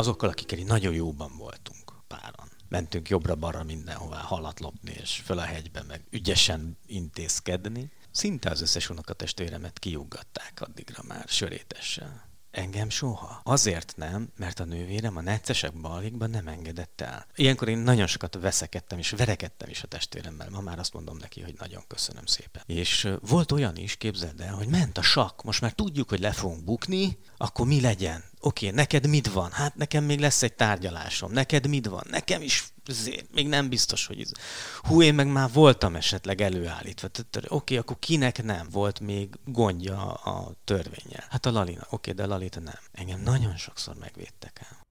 azokkal, akikkel nagyon jóban voltunk páran. Mentünk jobbra-balra mindenhová halat lopni, és föl a hegybe meg ügyesen intézkedni. Szinte az összes unokatestvéremet kiuggatták addigra már sörétessel. Engem soha. Azért nem, mert a nővérem a neccesek balikban nem engedett el. Ilyenkor én nagyon sokat veszekedtem és verekedtem is a testvéremmel. Ma már azt mondom neki, hogy nagyon köszönöm szépen. És volt olyan is, képzeld el, hogy ment a sakk. Most már tudjuk, hogy le fogunk bukni, akkor mi legyen? Oké, okay, neked mit van? Hát nekem még lesz egy tárgyalásom. Neked mit van? Nekem is azért, még nem biztos, hogy ez. Hú, én meg már voltam esetleg előállítva. Oké, okay, akkor kinek nem volt még gondja a törvényel? Hát a Lalina. Oké, okay, de a Lalita nem. Engem nagyon sokszor megvédtek el.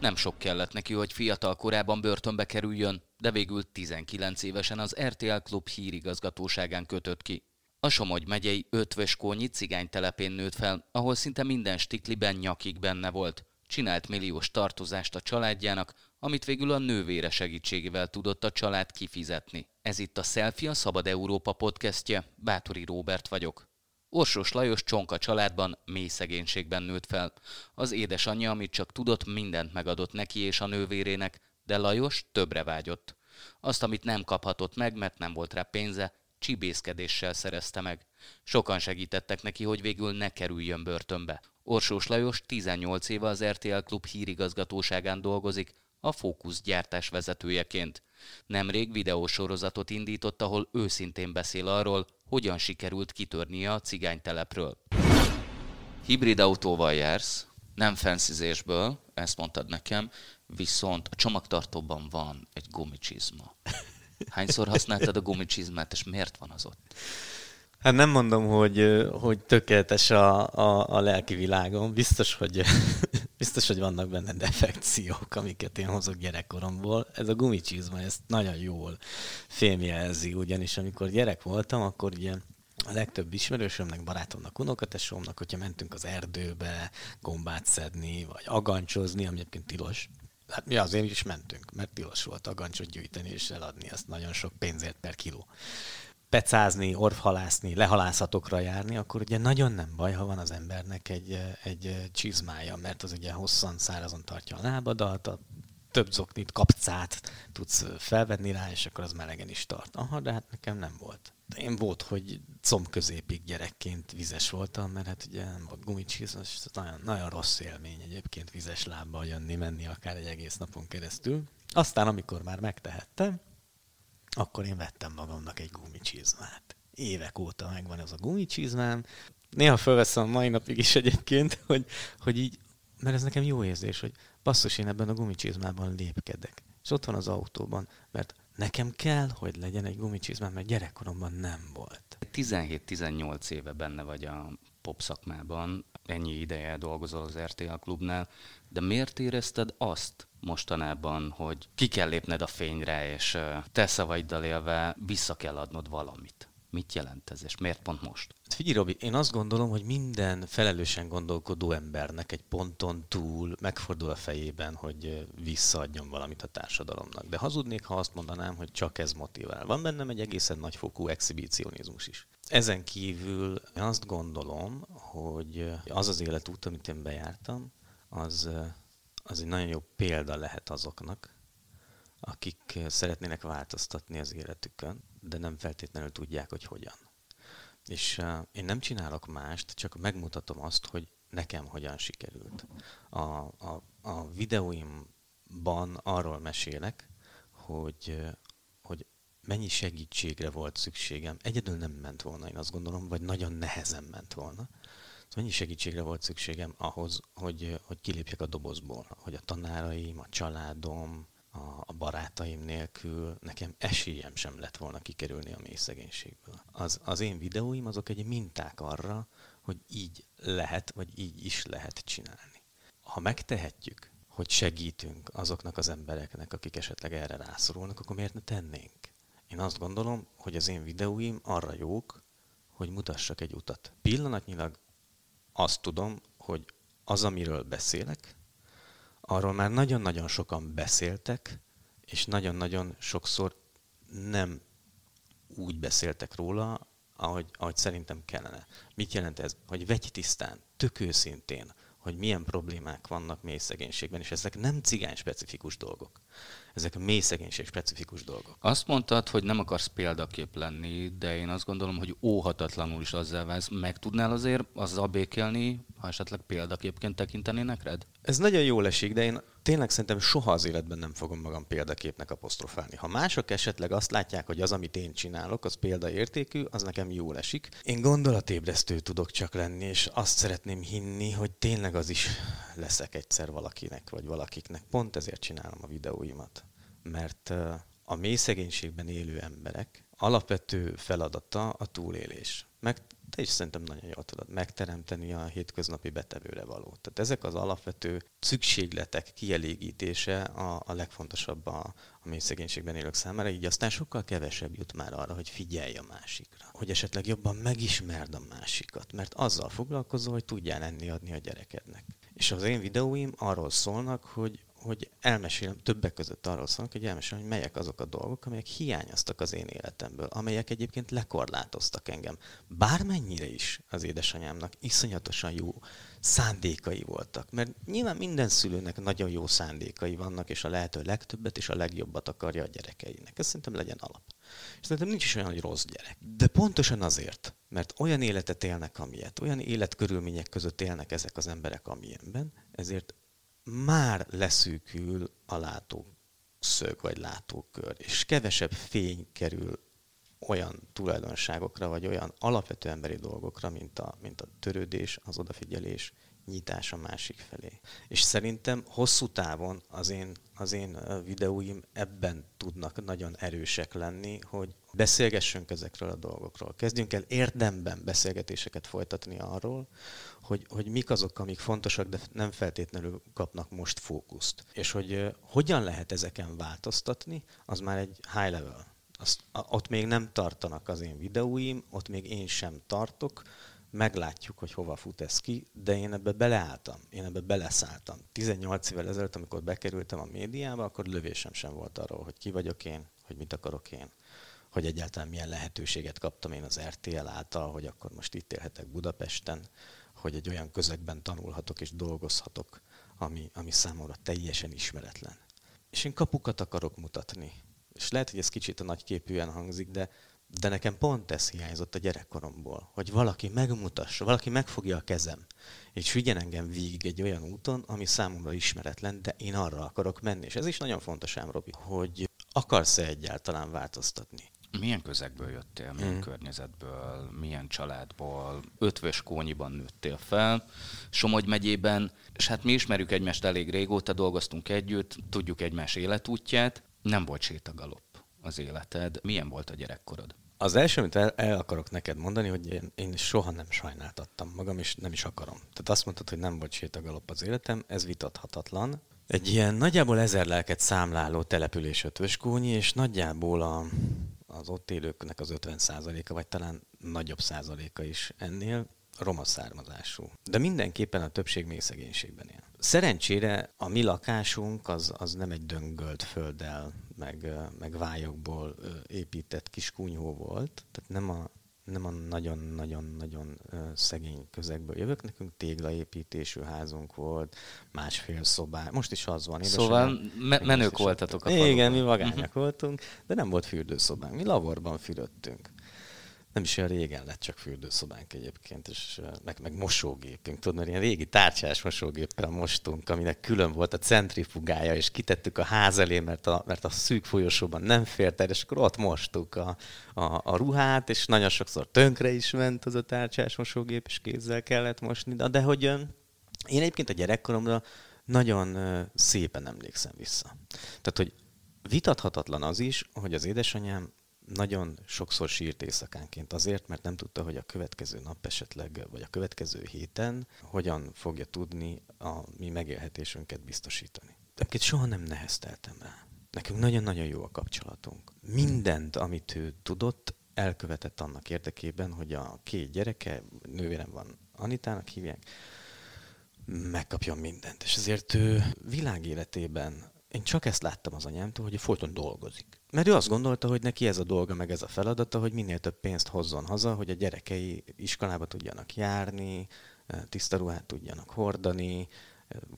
Nem sok kellett neki, hogy fiatal korában börtönbe kerüljön, de végül 19 évesen az RTL Klub hírigazgatóságán kötött ki. A Somogy megyei Ötvöskónyi cigánytelepén nőtt fel, ahol szinte minden stikliben nyakig benne volt. Csinált milliós tartozást a családjának, amit végül a nővére segítségével tudott a család kifizetni. Ez itt a Selfie a Szabad Európa podcastje, Bátori Róbert vagyok. Orsos Lajos Csonka családban mély szegénységben nőtt fel. Az édesanyja, amit csak tudott, mindent megadott neki és a nővérének, de Lajos többre vágyott. Azt, amit nem kaphatott meg, mert nem volt rá pénze, csibészkedéssel szerezte meg. Sokan segítettek neki, hogy végül ne kerüljön börtönbe. Orsós Lajos 18 éve az RTL Klub hírigazgatóságán dolgozik, a Fókusz gyártás vezetőjeként. Nemrég videósorozatot indított, ahol őszintén beszél arról, hogyan sikerült kitörnie a cigánytelepről. Hibrid autóval jársz, nem fenszizésből, ezt mondtad nekem, viszont a csomagtartóban van egy gumicsizma. Hányszor használtad a gumicsizmát, és miért van az ott? Hát nem mondom, hogy, hogy tökéletes a, a, a lelki világom. Biztos hogy, biztos, hogy vannak benne defekciók, amiket én hozok gyerekkoromból. Ez a gumicsizma, ezt nagyon jól fémjelzi, ugyanis amikor gyerek voltam, akkor ugye a legtöbb ismerősömnek, barátomnak, unokatesómnak, hogyha mentünk az erdőbe gombát szedni, vagy agancsozni, ami egyébként tilos, Hát mi azért is mentünk, mert tilos volt agancsot gyűjteni és eladni, azt nagyon sok pénzért per kiló. Pecázni, orvhalászni, lehalászatokra járni, akkor ugye nagyon nem baj, ha van az embernek egy, egy csizmája, mert az ugye hosszan szárazon tartja a lábadat, a több zoknit, kapcát tudsz felvenni rá, és akkor az melegen is tart. Aha, de hát nekem nem volt. Én volt, hogy comb középig gyerekként vizes voltam, mert hát ugye nem volt gumicsiz, az nagyon, nagyon rossz élmény egyébként vizes lábbal jönni, menni akár egy egész napon keresztül. Aztán, amikor már megtehettem, akkor én vettem magamnak egy gumicsizmát. Évek óta megvan ez a gumicsizmám. Néha felveszem mai napig is egyébként, hogy, hogy így, mert ez nekem jó érzés, hogy basszus, én ebben a gumicsizmában lépkedek. És ott van az autóban, mert nekem kell, hogy legyen egy gumicsizmám, mert gyerekkoromban nem volt. 17-18 éve benne vagy a pop szakmában, ennyi ideje dolgozol az RTL klubnál, de miért érezted azt mostanában, hogy ki kell lépned a fényre, és te szavaiddal élve vissza kell adnod valamit? Mit jelent ez, és miért pont most? Figyelj, Robi, én azt gondolom, hogy minden felelősen gondolkodó embernek egy ponton túl megfordul a fejében, hogy visszaadjon valamit a társadalomnak. De hazudnék, ha azt mondanám, hogy csak ez motivál. Van bennem egy egészen nagyfokú exhibicionizmus is. Ezen kívül én azt gondolom, hogy az az életút, amit én bejártam, az, az egy nagyon jó példa lehet azoknak, akik szeretnének változtatni az életükön, de nem feltétlenül tudják, hogy hogyan. És uh, én nem csinálok mást, csak megmutatom azt, hogy nekem hogyan sikerült. A, a, a videóimban arról mesélek, hogy, hogy mennyi segítségre volt szükségem. Egyedül nem ment volna, én azt gondolom, vagy nagyon nehezen ment volna. Szóval mennyi segítségre volt szükségem ahhoz, hogy, hogy kilépjek a dobozból, hogy a tanáraim, a családom, a, a barátaim nélkül nekem esélyem sem lett volna kikerülni a mély szegénységből. Az, az én videóim azok egy minták arra, hogy így lehet, vagy így is lehet csinálni. Ha megtehetjük, hogy segítünk azoknak az embereknek, akik esetleg erre rászorulnak, akkor miért ne tennénk? Én azt gondolom, hogy az én videóim arra jók, hogy mutassak egy utat. Pillanatnyilag azt tudom, hogy az, amiről beszélek, arról már nagyon-nagyon sokan beszéltek, és nagyon-nagyon sokszor nem úgy beszéltek róla, ahogy, ahogy szerintem kellene. Mit jelent ez? Hogy vegy tisztán, tök őszintén, hogy milyen problémák vannak mély szegénységben, és ezek nem cigány specifikus dolgok. Ezek mély szegénység specifikus dolgok. Azt mondtad, hogy nem akarsz példakép lenni, de én azt gondolom, hogy óhatatlanul is azzal válsz. Meg tudnál azért azzal békélni, ha esetleg példaképként tekintenének rád? Ez nagyon jól esik, de én tényleg szerintem soha az életben nem fogom magam példaképnek apostrofálni. Ha mások esetleg azt látják, hogy az, amit én csinálok, az példaértékű, az nekem jól esik. Én gondolatébresztő tudok csak lenni, és azt szeretném hinni, hogy tényleg az is leszek egyszer valakinek, vagy valakiknek. Pont ezért csinálom a videóimat. Mert a mély szegénységben élő emberek alapvető feladata a túlélés. Meg te is szerintem nagyon jól tudod megteremteni a hétköznapi betevőre való. Tehát ezek az alapvető szükségletek kielégítése a, a legfontosabb a, a mély szegénységben élők számára, így aztán sokkal kevesebb jut már arra, hogy figyelj a másikra. Hogy esetleg jobban megismerd a másikat, mert azzal foglalkozol, hogy tudjál enni adni a gyerekednek. És az én videóim arról szólnak, hogy hogy elmesélem, többek között arról szólnak, hogy elmesélem, hogy melyek azok a dolgok, amelyek hiányoztak az én életemből, amelyek egyébként lekorlátoztak engem. Bármennyire is az édesanyámnak iszonyatosan jó szándékai voltak. Mert nyilván minden szülőnek nagyon jó szándékai vannak, és a lehető legtöbbet és a legjobbat akarja a gyerekeinek. Ez szerintem legyen alap. És szerintem nincs is olyan, hogy rossz gyerek. De pontosan azért, mert olyan életet élnek, amilyet, olyan életkörülmények között élnek ezek az emberek, amilyenben, ezért már leszűkül a látószög vagy látókör, és kevesebb fény kerül olyan tulajdonságokra, vagy olyan alapvető emberi dolgokra, mint a, mint a törődés, az odafigyelés, nyitás a másik felé. És szerintem hosszú távon az én, az én videóim ebben tudnak nagyon erősek lenni, hogy beszélgessünk ezekről a dolgokról. Kezdjünk el érdemben beszélgetéseket folytatni arról, hogy, hogy mik azok, amik fontosak, de nem feltétlenül kapnak most fókuszt. És hogy hogyan lehet ezeken változtatni, az már egy high level. Azt, ott még nem tartanak az én videóim, ott még én sem tartok, meglátjuk, hogy hova fut ez ki, de én ebbe beleálltam, én ebbe beleszálltam. 18 évvel ezelőtt, amikor bekerültem a médiába, akkor lövésem sem volt arról, hogy ki vagyok én, hogy mit akarok én, hogy egyáltalán milyen lehetőséget kaptam én az RTL által, hogy akkor most itt élhetek Budapesten, hogy egy olyan közegben tanulhatok és dolgozhatok, ami, ami számomra teljesen ismeretlen. És én kapukat akarok mutatni. És lehet, hogy ez kicsit a nagyképűen hangzik, de de nekem pont ez hiányzott a gyerekkoromból, hogy valaki megmutassa, valaki megfogja a kezem, és vigyen engem végig egy olyan úton, ami számomra ismeretlen, de én arra akarok menni. És ez is nagyon fontos ám, Robi, hogy akarsz-e egyáltalán változtatni? Milyen közegből jöttél, milyen hmm. környezetből, milyen családból, ötvös kónyiban nőttél fel, Somogy megyében, és hát mi ismerjük egymást elég régóta, dolgoztunk együtt, tudjuk egymás életútját, nem volt sétagalop az életed. Milyen volt a gyerekkorod? Az első, amit el, el akarok neked mondani, hogy én, én soha nem sajnáltattam magam, és nem is akarom. Tehát azt mondtad, hogy nem volt sétagalop az életem, ez vitathatatlan. Egy ilyen nagyjából ezer lelket számláló település ötvöskónyi, és nagyjából a, az ott élőknek az 50%-a, vagy talán nagyobb százaléka is ennél roma származású. De mindenképpen a többség még szegénységben él. Szerencsére a mi lakásunk az, az nem egy döngölt földdel, meg, meg vályokból épített kis kunyhó volt, tehát nem a, nem a nagyon-nagyon-nagyon szegény közegből jövök. Nekünk téglaépítésű házunk volt, másfél szobá. Most is az van. Szóval me- menők voltatok a faluban. Igen, mi vagányak uh-huh. voltunk, de nem volt fürdőszobánk. Mi laborban fürödtünk nem is olyan régen lett csak fürdőszobánk egyébként, és meg, meg mosógépünk, tudod, mert ilyen régi tárcsás mosógéppel mostunk, aminek külön volt a centrifugája, és kitettük a ház elé, mert a, mert a szűk folyosóban nem fért el, és akkor ott mostuk a, a, a ruhát, és nagyon sokszor tönkre is ment az a tárcsás mosógép, és kézzel kellett mosni, de, de hogy én egyébként a gyerekkoromra nagyon szépen emlékszem vissza. Tehát, hogy vitathatatlan az is, hogy az édesanyám nagyon sokszor sírt éjszakánként azért, mert nem tudta, hogy a következő nap esetleg, vagy a következő héten hogyan fogja tudni a mi megélhetésünket biztosítani. De soha nem nehezteltem rá. Nekünk nagyon-nagyon jó a kapcsolatunk. Mindent, amit ő tudott, elkövetett annak érdekében, hogy a két gyereke, nővérem van, Anitának hívják, megkapjon mindent. És ezért ő világéletében, én csak ezt láttam az anyámtól, hogy folyton dolgozik. Mert ő azt gondolta, hogy neki ez a dolga, meg ez a feladata, hogy minél több pénzt hozzon haza, hogy a gyerekei iskolába tudjanak járni, tiszta ruhát tudjanak hordani,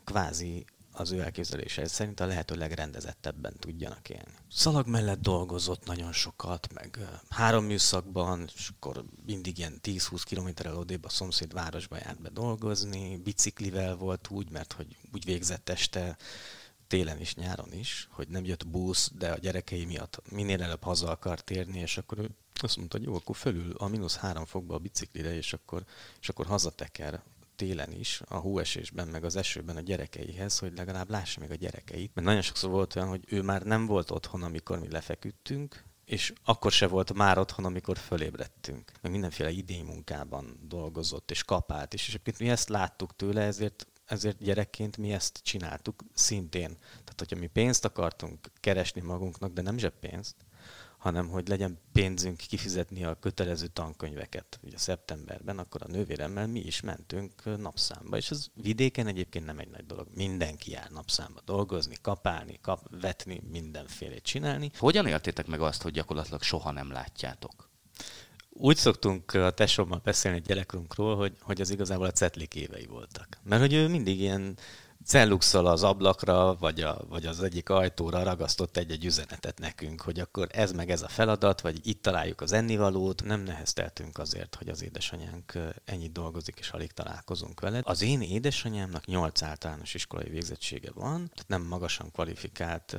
kvázi az ő elképzelése szerint a lehető legrendezettebben tudjanak élni. Szalag mellett dolgozott nagyon sokat, meg három műszakban, és akkor mindig ilyen 10-20 kilométerrel odébb a szomszéd városba járt be dolgozni, biciklivel volt úgy, mert hogy úgy végzett este, télen is, nyáron is, hogy nem jött busz, de a gyerekei miatt minél előbb haza akar térni, és akkor ő azt mondta, hogy jó, akkor fölül a mínusz három fokba a biciklire, és akkor, és akkor hazateker télen is, a hóesésben, meg az esőben a gyerekeihez, hogy legalább lássa meg a gyerekeit. Mert nagyon sokszor volt olyan, hogy ő már nem volt otthon, amikor mi lefeküdtünk, és akkor se volt már otthon, amikor fölébredtünk. Meg mindenféle idény munkában dolgozott, és kapált és egyébként mi ezt láttuk tőle, ezért ezért gyerekként mi ezt csináltuk szintén. Tehát, hogyha mi pénzt akartunk keresni magunknak, de nem zseppénzt, hanem hogy legyen pénzünk kifizetni a kötelező tankönyveket ugye szeptemberben, akkor a nővéremmel mi is mentünk napszámba, és ez vidéken egyébként nem egy nagy dolog. Mindenki jár napszámba dolgozni, kapálni, kap, vetni, mindenfélét csinálni. Hogyan éltétek meg azt, hogy gyakorlatilag soha nem látjátok? Úgy szoktunk a tesómmal beszélni gyerekünkről, hogy, hogy az igazából a cetlik évei voltak. Mert hogy ő mindig ilyen celluxal az ablakra, vagy, a, vagy az egyik ajtóra ragasztott egy-egy üzenetet nekünk, hogy akkor ez meg ez a feladat, vagy itt találjuk az ennivalót. Nem nehezteltünk azért, hogy az édesanyánk ennyit dolgozik, és alig találkozunk vele. Az én édesanyámnak 8 általános iskolai végzettsége van, tehát nem magasan kvalifikált,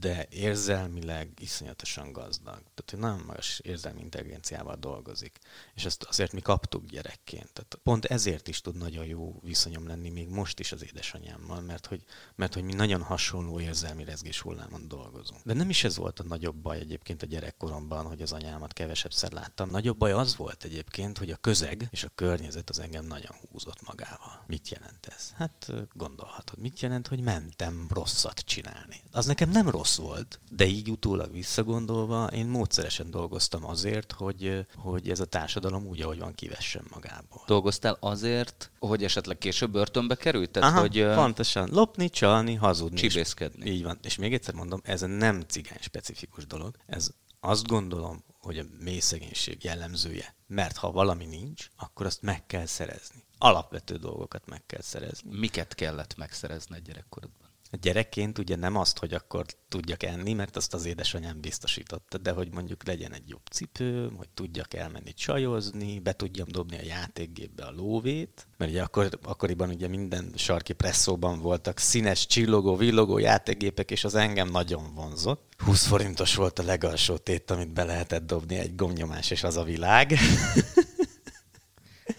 de érzelmileg iszonyatosan gazdag. Tehát, hogy nagyon magas érzelmi intelligenciával dolgozik. És ezt azért mi kaptuk gyerekként. Tehát pont ezért is tud nagyon jó viszonyom lenni még most is az édesanyámmal, mert hogy, mert hogy mi nagyon hasonló érzelmi rezgés hullámon dolgozunk. De nem is ez volt a nagyobb baj egyébként a gyerekkoromban, hogy az anyámat kevesebbszer láttam. Nagyobb baj az volt egyébként, hogy a közeg és a környezet az engem nagyon húzott magával. Mit jelent ez? Hát gondolhatod. Mit jelent, hogy mentem rosszat csinálni? Az nekem nem rossz rossz volt, de így utólag visszagondolva én módszeresen dolgoztam azért, hogy, hogy ez a társadalom úgy, ahogy van, kivessen magából. Dolgoztál azért, hogy esetleg később börtönbe került? Tehát, Aha, hogy, pontosan. Lopni, csalni, hazudni. Csibészkedni. Így van. És még egyszer mondom, ez nem cigány specifikus dolog. Ez azt gondolom, hogy a mély szegénység jellemzője. Mert ha valami nincs, akkor azt meg kell szerezni. Alapvető dolgokat meg kell szerezni. Miket kellett megszerezni a gyerekkorodban? Gyerekként ugye nem azt, hogy akkor tudjak enni, mert azt az édesanyám biztosította, de hogy mondjuk legyen egy jobb cipő, hogy tudjak elmenni csajozni, be tudjam dobni a játékgépbe a lóvét, mert ugye akkor, akkoriban ugye minden sarki presszóban voltak színes, csillogó, villogó játékgépek, és az engem nagyon vonzott. 20 forintos volt a legalsó tét, amit be lehetett dobni egy gomnyomás, és az a világ.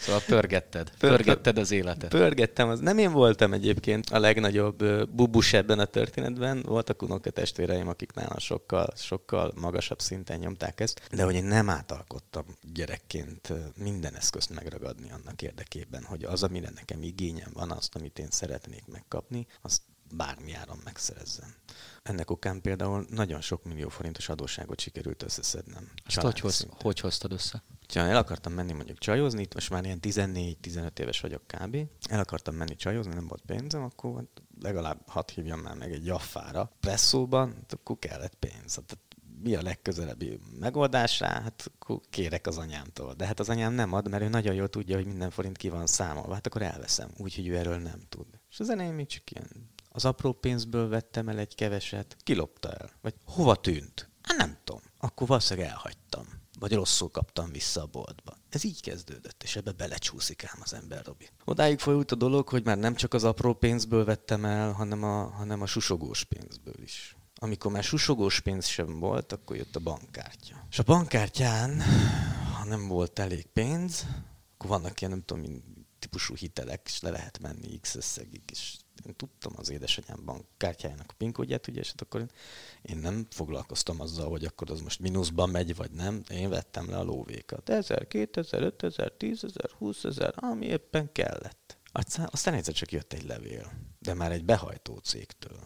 Szóval pörgetted. Pörgetted az életet. Pörgettem. Az nem én voltam egyébként a legnagyobb bubus ebben a történetben. Voltak unokatestvéreim, akik nálam sokkal, sokkal magasabb szinten nyomták ezt. De hogy én nem átalkottam gyerekként minden eszközt megragadni annak érdekében, hogy az, amire nekem igényem van, azt, amit én szeretnék megkapni, azt bármi áron megszerezzen. Ennek okán például nagyon sok millió forintos adósságot sikerült összeszednem. Ezt hogy, hoz, hogy hoztad össze? Ha el akartam menni mondjuk csajozni, most már ilyen 14-15 éves vagyok kb. El akartam menni csajozni, nem volt pénzem, akkor hát legalább hat hívjam már meg egy jaffára. Presszóban, hát akkor kellett pénz. Hát mi a legközelebbi megoldás rá? Hát akkor kérek az anyámtól. De hát az anyám nem ad, mert ő nagyon jól tudja, hogy minden forint ki van számolva. Hát akkor elveszem, úgyhogy ő erről nem tud. És az enyém még csak ilyen az apró pénzből vettem el egy keveset, kilopta el. Vagy hova tűnt? Hát nem tudom. Akkor valószínűleg elhagytam. Vagy rosszul kaptam vissza a boltba. Ez így kezdődött, és ebbe belecsúszik ám az ember, Robi. Odáig folyult a dolog, hogy már nem csak az apró pénzből vettem el, hanem a, hanem a susogós pénzből is. Amikor már susogós pénz sem volt, akkor jött a bankkártya. És a bankkártyán, ha nem volt elég pénz, akkor vannak ilyen, nem tudom, típusú hitelek, és le lehet menni X összegig, és én tudtam az édesanyám bankkártyájának a PIN kódját, ugye, és hát akkor én, nem foglalkoztam azzal, hogy akkor az most mínuszban megy, vagy nem. Én vettem le a lóvékat. 1000, 2000, 5000, 10000, 20000, ami éppen kellett. Aztán, aztán egyszer csak jött egy levél, de már egy behajtó cégtől,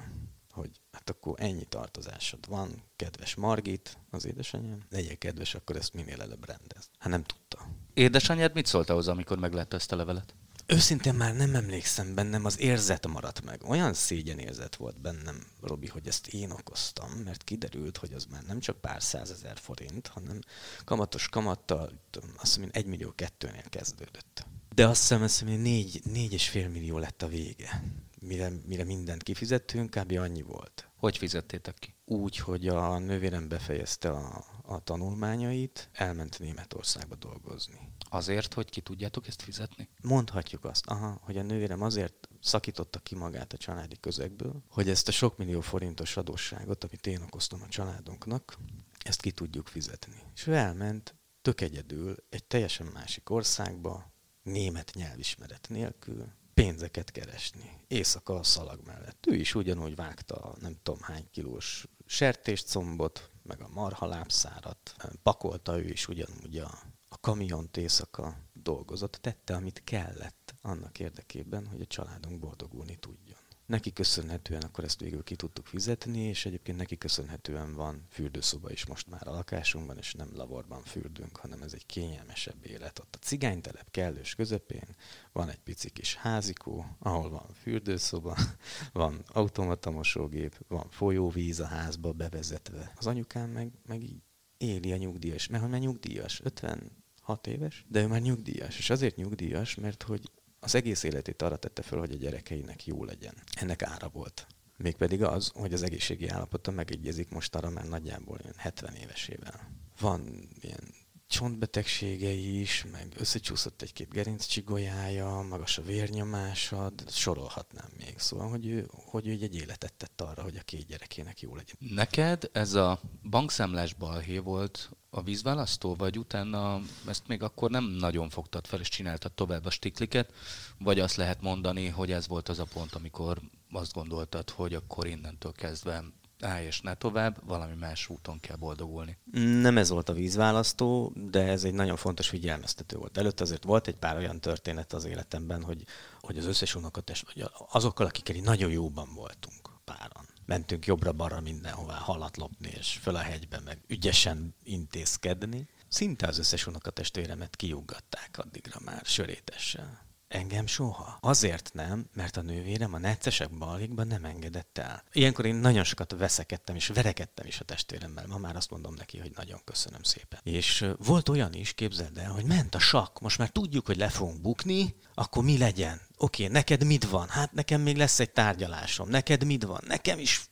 hogy hát akkor ennyi tartozásod van, kedves Margit, az édesanyám, legyen kedves, akkor ezt minél előbb rendez. Hát nem tudta. Édesanyád mit szólt ahhoz, amikor meglátta ezt a levelet? Őszintén már nem emlékszem bennem, az érzet maradt meg. Olyan szégyen érzet volt bennem, Robi, hogy ezt én okoztam, mert kiderült, hogy az már nem csak pár százezer forint, hanem kamatos kamattal, azt hiszem, egy millió kettőnél kezdődött. De azt hiszem, azt hiszem, négy, négy és fél millió lett a vége. Mire, mire mindent kifizettünk, kb. annyi volt. Hogy fizettétek ki? Úgy, hogy a nővérem befejezte a, a tanulmányait, elment Németországba dolgozni. Azért, hogy ki tudjátok ezt fizetni? Mondhatjuk azt, aha, hogy a nővérem azért szakította ki magát a családi közegből, hogy ezt a sok millió forintos adósságot, amit én okoztam a családunknak, ezt ki tudjuk fizetni. És ő elment tök egyedül egy teljesen másik országba, német nyelvismeret nélkül, pénzeket keresni. Éjszaka a szalag mellett. Ő is ugyanúgy vágta nem tudom hány kilós sertéscombot, meg a marhalábszárat. Pakolta ő is ugyanúgy a, a kamiont éjszaka dolgozott. Tette, amit kellett annak érdekében, hogy a családunk boldogulni tudjon. Neki köszönhetően akkor ezt végül ki tudtuk fizetni, és egyébként neki köszönhetően van fürdőszoba is most már a lakásunkban, és nem laborban fürdünk, hanem ez egy kényelmesebb élet. Ott a cigánytelep kellős közepén van egy pici kis házikó, ahol van fürdőszoba, van automata mosógép, van folyóvíz a házba bevezetve. Az anyukám meg, meg így éli a nyugdíjas, mert hogy már nyugdíjas, 56 éves, de ő már nyugdíjas, és azért nyugdíjas, mert hogy az egész életét arra tette föl, hogy a gyerekeinek jó legyen. Ennek ára volt. Mégpedig az, hogy az egészségi állapota megegyezik most arra már nagyjából ilyen 70 évesével. Van ilyen csontbetegségei is, meg összecsúszott egy-két gerinccsigolyája, magas a vérnyomása, sorolhatnám még. Szóval, hogy ő, hogy ő egy életet tett arra, hogy a két gyerekének jó legyen. Neked ez a bankszámlás balhé volt a vízválasztó, vagy utána ezt még akkor nem nagyon fogtad fel, és csináltad tovább a stikliket, vagy azt lehet mondani, hogy ez volt az a pont, amikor azt gondoltad, hogy akkor innentől kezdve állj és ne tovább, valami más úton kell boldogulni. Nem ez volt a vízválasztó, de ez egy nagyon fontos figyelmeztető volt. Előtt azért volt egy pár olyan történet az életemben, hogy, hogy az összes unokatest, vagy azokkal, akikkel nagyon jóban voltunk páran. Mentünk jobbra-balra mindenhová halat lopni, és föl a hegybe meg ügyesen intézkedni. Szinte az összes unokatestvéremet kiuggatták addigra már sörétessel. Engem soha. Azért nem, mert a nővérem a neccesek balikban nem engedett el. Ilyenkor én nagyon sokat veszekedtem és verekedtem is a testvéremmel. Ma már azt mondom neki, hogy nagyon köszönöm szépen. És volt olyan is, képzeld el, hogy ment a sakk. Most már tudjuk, hogy le fogunk bukni, akkor mi legyen? Oké, okay, neked mit van? Hát nekem még lesz egy tárgyalásom. Neked mit van? Nekem is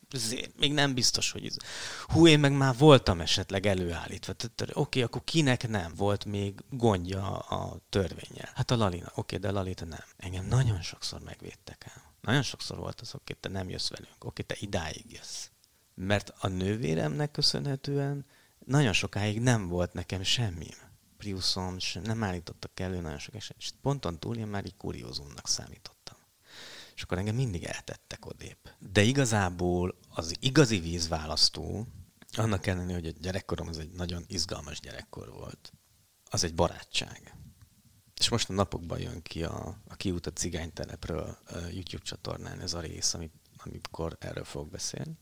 még nem biztos, hogy ez. Hú, én meg már voltam esetleg előállítva. Oké, okay, akkor kinek nem volt még gondja a törvényel? Hát a Lalina. Oké, okay, de Lalita nem. Engem nagyon sokszor megvédtek el. Nagyon sokszor volt az, oké, te nem jössz velünk. Oké, te idáig jössz. Mert a nővéremnek köszönhetően nagyon sokáig nem volt nekem semmim. Priuszom, nem állítottak elő nagyon sok eset. És ponton túl én már így kuriózumnak számítottam. És akkor engem mindig eltettek odébb. De igazából az igazi vízválasztó, annak ellenére, hogy a gyerekkorom az egy nagyon izgalmas gyerekkor volt, az egy barátság. És most a napokban jön ki a, a kiút a cigánytelepről YouTube csatornán ez a rész, amit, amikor erről fogok beszélni.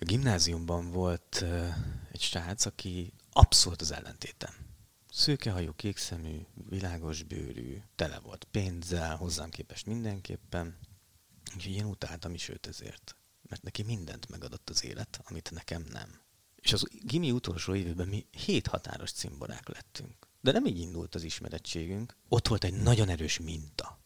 A gimnáziumban volt egy srác, aki abszolút az ellentétem Szőkehajú, kékszemű, világos bőrű, tele volt pénzzel, hozzám képest mindenképpen. Úgyhogy én utáltam is őt ezért. Mert neki mindent megadott az élet, amit nekem nem. És az gimi utolsó évben mi hét határos cimborák lettünk. De nem így indult az ismerettségünk. Ott volt egy nagyon erős minta.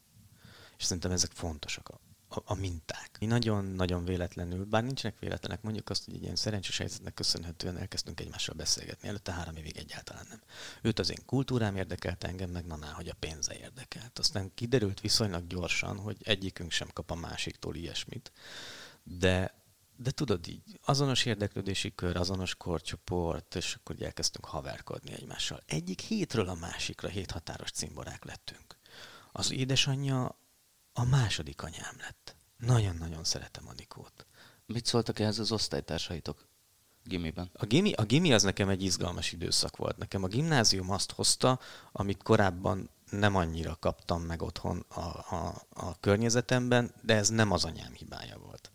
És szerintem ezek fontosak a, a minták. Mi nagyon-nagyon véletlenül, bár nincsenek véletlenek, mondjuk azt, hogy egy ilyen szerencsés helyzetnek köszönhetően elkezdtünk egymással beszélgetni. Előtte három évig egyáltalán nem. Őt az én kultúrám érdekelt engem, meg Naná, hogy a pénze érdekelt. Aztán kiderült viszonylag gyorsan, hogy egyikünk sem kap a másiktól ilyesmit. De de tudod így, azonos érdeklődési kör, azonos korcsoport, és akkor elkezdtünk haverkodni egymással. Egyik hétről a másikra hét határos cimborák lettünk. Az édesanyja a második anyám lett. Nagyon-nagyon szeretem Anikót. Mit szóltak ehhez az osztálytársaitok? Gimiben. A gimi, a gimi az nekem egy izgalmas időszak volt. Nekem a gimnázium azt hozta, amit korábban nem annyira kaptam meg otthon a, a, a környezetemben, de ez nem az anyám hibája volt.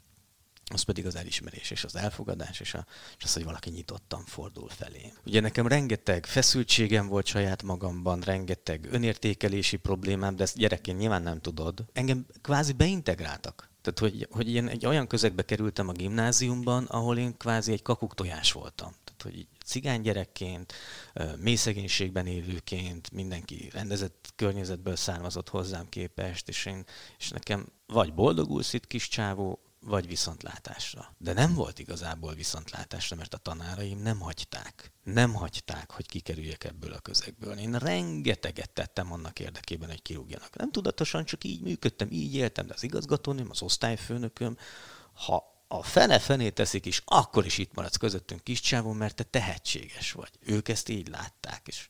Az pedig az elismerés és az elfogadás, és, a, és az, hogy valaki nyitottan fordul felé. Ugye nekem rengeteg feszültségem volt saját magamban, rengeteg önértékelési problémám, de ezt gyerekként nyilván nem tudod. Engem kvázi beintegráltak. Tehát, hogy, hogy én egy olyan közegbe kerültem a gimnáziumban, ahol én kvázi egy kakuktojás voltam. Tehát, hogy cigány gyerekként, mély szegénységben élőként, mindenki rendezett környezetből származott hozzám képest, és, én, és nekem vagy boldogulsz itt kis csávó, vagy viszontlátásra. De nem volt igazából viszontlátásra, mert a tanáraim nem hagyták. Nem hagyták, hogy kikerüljek ebből a közegből. Én rengeteget tettem annak érdekében, hogy kirúgjanak. Nem tudatosan, csak így működtem, így éltem, de az igazgatónőm, az osztályfőnököm, ha a fene fené teszik is, akkor is itt maradsz közöttünk kis csávon, mert te tehetséges vagy. Ők ezt így látták, és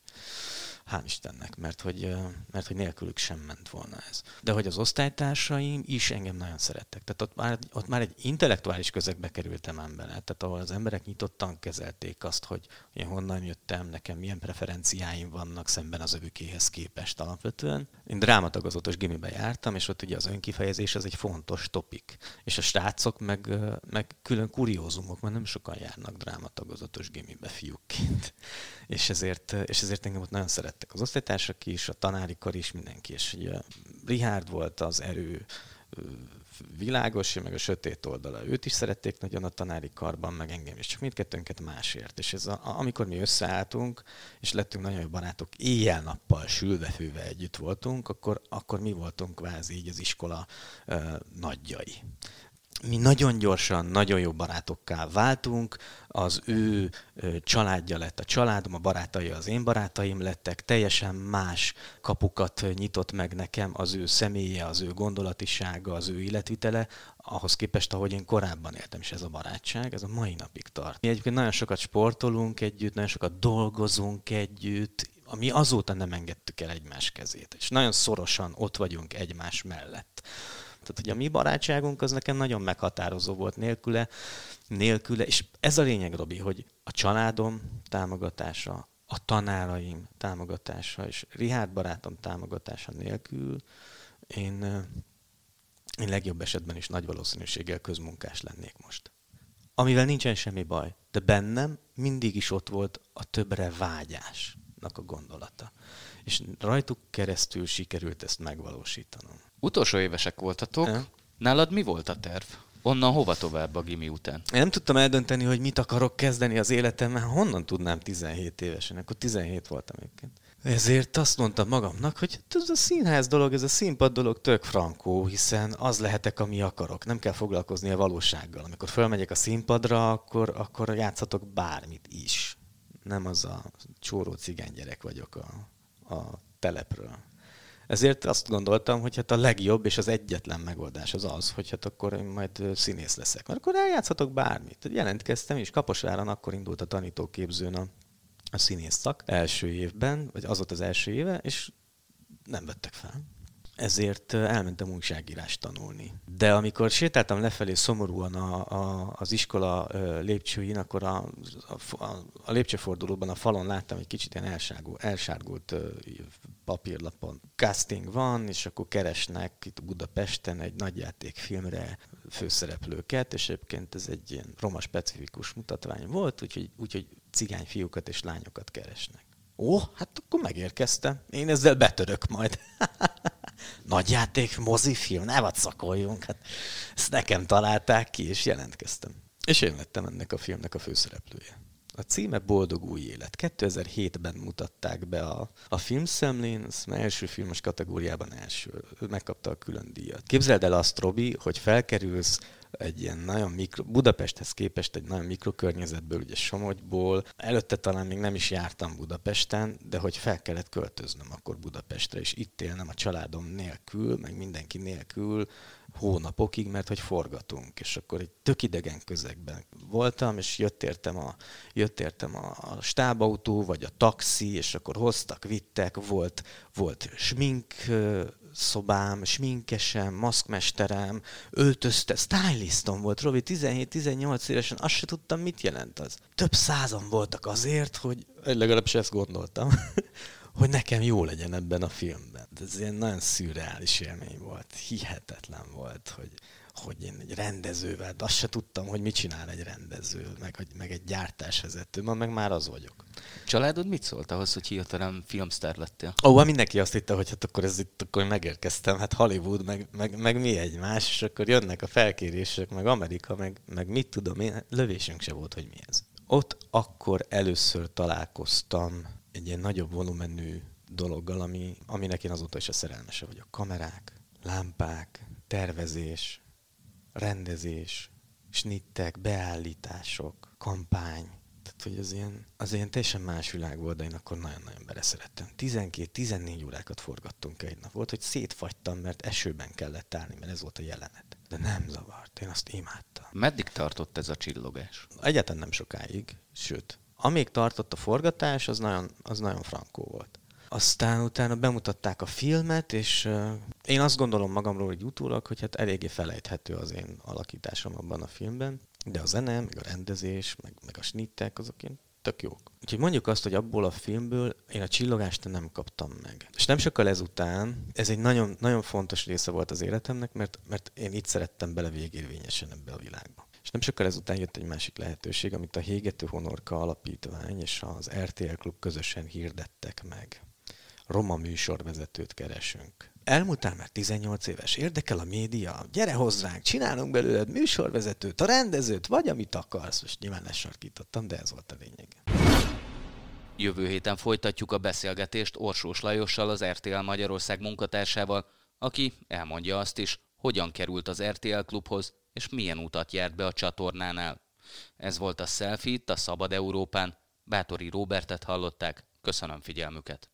hál' Istennek, mert hogy, mert hogy nélkülük sem ment volna ez. De hogy az osztálytársaim is engem nagyon szerettek. Tehát ott már, ott már egy intellektuális közegbe kerültem ember, tehát ahol az emberek nyitottan kezelték azt, hogy én honnan jöttem, nekem milyen preferenciáim vannak szemben az övükéhez képest alapvetően. Én drámatagozatos gimibe jártam, és ott ugye az önkifejezés az egy fontos topik. És a srácok meg, meg külön kuriózumok, mert nem sokan járnak drámatagozatos gimibe fiúkként. És ezért, és ezért engem ott nagyon szeret lettek az osztálytársak is, a tanári kar is, mindenki. És ugye Richard volt az erő világos, meg a sötét oldala. Őt is szerették nagyon a tanári karban, meg engem is, csak mindkettőnket másért. És ez a, amikor mi összeálltunk, és lettünk nagyon jó barátok, éjjel-nappal sülve-főve együtt voltunk, akkor, akkor mi voltunk kvázi így az iskola uh, nagyjai mi nagyon gyorsan, nagyon jó barátokká váltunk, az ő családja lett a családom, a barátai az én barátaim lettek, teljesen más kapukat nyitott meg nekem az ő személye, az ő gondolatisága, az ő életvitele, ahhoz képest, ahogy én korábban éltem, és ez a barátság, ez a mai napig tart. Mi egyébként nagyon sokat sportolunk együtt, nagyon sokat dolgozunk együtt, ami azóta nem engedtük el egymás kezét, és nagyon szorosan ott vagyunk egymás mellett. Tehát, hogy a mi barátságunk az nekem nagyon meghatározó volt nélküle, nélküle, és ez a lényeg, Robi, hogy a családom támogatása, a tanáraim támogatása, és Rihárd barátom támogatása nélkül én, én legjobb esetben is nagy valószínűséggel közmunkás lennék most. Amivel nincsen semmi baj, de bennem mindig is ott volt a többre vágyásnak a gondolata. És rajtuk keresztül sikerült ezt megvalósítanom. Utolsó évesek voltatok. E? Nálad mi volt a terv? Onnan hova tovább a gimi után? Én nem tudtam eldönteni, hogy mit akarok kezdeni az életemben. Honnan tudnám 17 évesen? Akkor 17 voltam egyébként. Ezért azt mondtam magamnak, hogy ez a színház dolog, ez a színpad dolog tök frankó, hiszen az lehetek, ami akarok. Nem kell foglalkozni a valósággal. Amikor fölmegyek a színpadra, akkor, akkor játszhatok bármit is. Nem az a csóró cigány gyerek vagyok a, a telepről. Ezért azt gondoltam, hogy hát a legjobb és az egyetlen megoldás az az, hogy hát akkor én majd színész leszek. Mert akkor eljátszhatok bármit. Jelentkeztem, és Kaposváron akkor indult a tanítóképzőn a, a színész szak első évben, vagy az volt az első éve, és nem vettek fel ezért elmentem újságírást tanulni. De amikor sétáltam lefelé szomorúan a, a, az iskola lépcsőin, akkor a, a, a lépcsőfordulóban a falon láttam egy kicsit ilyen elsárgult, elsárgult papírlapon. Casting van, és akkor keresnek itt Budapesten egy nagyjátékfilmre főszereplőket, és egyébként ez egy ilyen roma specifikus mutatvány volt, úgyhogy, úgyhogy cigány fiúkat és lányokat keresnek. Ó, hát akkor megérkeztem. Én ezzel betörök majd. Nagyjáték, mozifilm, ne vacakoljunk. Hát ezt nekem találták ki, és jelentkeztem. És én lettem ennek a filmnek a főszereplője. A címe Boldog új élet. 2007-ben mutatták be a, a filmszemlén, az első filmes kategóriában első, megkapta a külön díjat. Képzeld el azt, Robi, hogy felkerülsz egy ilyen nagyon mikro, Budapesthez képest egy nagyon mikrokörnyezetből, ugye Somogyból. Előtte talán még nem is jártam Budapesten, de hogy fel kellett költöznöm akkor Budapestre, és itt élnem a családom nélkül, meg mindenki nélkül hónapokig, mert hogy forgatunk, és akkor egy tök idegen közegben voltam, és jött értem a, jött értem a, a stábautó, vagy a taxi, és akkor hoztak, vittek, volt, volt smink szobám, sminkesem, maszkmesterem, öltözte, stylistom volt, Robi 17-18 évesen, azt se tudtam, mit jelent az. Több százan voltak azért, hogy legalábbis ezt gondoltam, hogy nekem jó legyen ebben a filmben. Ez ilyen nagyon szürreális élmény volt, hihetetlen volt, hogy hogy én egy rendezővel, de azt se tudtam, hogy mit csinál egy rendező, meg, meg egy gyártásvezető, ma meg már az vagyok. Családod mit szólt ahhoz, hogy hirtelen filmsztár lettél? Ó, hát mindenki azt hitte, hogy hát akkor ez itt, akkor megérkeztem, hát Hollywood, meg, meg, meg mi egymás, és akkor jönnek a felkérések, meg Amerika, meg, meg mit tudom én, hát lövésünk se volt, hogy mi ez. Ott akkor először találkoztam egy ilyen nagyobb volumenű dologgal, ami, aminek én azóta is a szerelmese vagyok. Kamerák, lámpák, tervezés, rendezés, snittek, beállítások, kampány. Tehát, hogy az ilyen, az ilyen teljesen más világ volt, de én akkor nagyon-nagyon beleszerettem. 12-14 órákat forgattunk egy nap. Volt, hogy szétfagytam, mert esőben kellett állni, mert ez volt a jelenet. De nem zavart, én azt imádtam. Meddig tartott ez a csillogás? Egyáltalán nem sokáig, sőt. Amíg tartott a forgatás, az nagyon, az nagyon frankó volt. Aztán utána bemutatták a filmet, és én azt gondolom magamról, hogy utólag, hogy hát eléggé felejthető az én alakításom abban a filmben, de a zene, meg a rendezés, meg, meg a snittek, azok én tök jók. Úgyhogy mondjuk azt, hogy abból a filmből én a csillogást nem kaptam meg. És nem sokkal ezután, ez egy nagyon, nagyon fontos része volt az életemnek, mert, mert én itt szerettem bele végérvényesen ebbe a világba. És nem sokkal ezután jött egy másik lehetőség, amit a Hégető Honorka Alapítvány és az RTL Klub közösen hirdettek meg roma műsorvezetőt keresünk. Elmúltál már 18 éves, érdekel a média, gyere hozzánk, csinálunk belőled műsorvezetőt, a rendezőt, vagy amit akarsz. Most nyilván lesarkítottam, de ez volt a lényeg. Jövő héten folytatjuk a beszélgetést Orsós Lajossal, az RTL Magyarország munkatársával, aki elmondja azt is, hogyan került az RTL klubhoz, és milyen utat járt be a csatornánál. Ez volt a Selfie a Szabad Európán. Bátori Robertet hallották. Köszönöm figyelmüket!